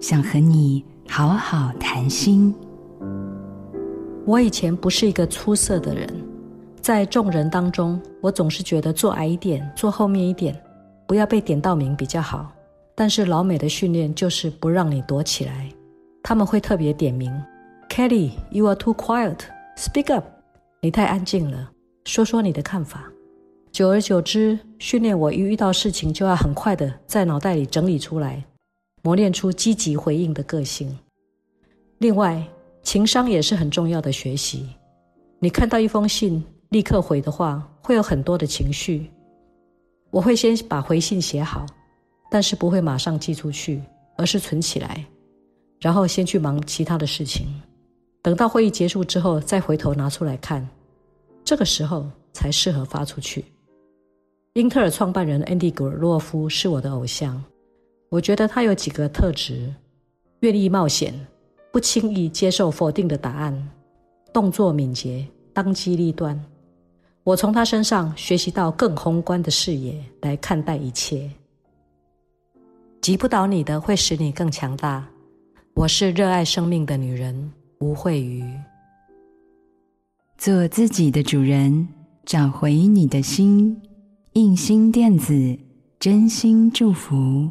想和你好好谈心。我以前不是一个出色的人，在众人当中，我总是觉得坐矮一点，坐后面一点，不要被点到名比较好。但是老美的训练就是不让你躲起来，他们会特别点名：“Kelly，you are too quiet. Speak up，你太安静了，说说你的看法。”久而久之，训练我一遇到事情就要很快的在脑袋里整理出来，磨练出积极回应的个性。另外，情商也是很重要的学习。你看到一封信立刻回的话，会有很多的情绪。我会先把回信写好。但是不会马上寄出去，而是存起来，然后先去忙其他的事情，等到会议结束之后再回头拿出来看，这个时候才适合发出去。英特尔创办人安迪·葛尔洛夫是我的偶像，我觉得他有几个特质：愿意冒险，不轻易接受否定的答案，动作敏捷，当机立断。我从他身上学习到更宏观的视野来看待一切。击不倒你的，会使你更强大。我是热爱生命的女人，吴慧瑜。做自己的主人，找回你的心。印心电子，真心祝福。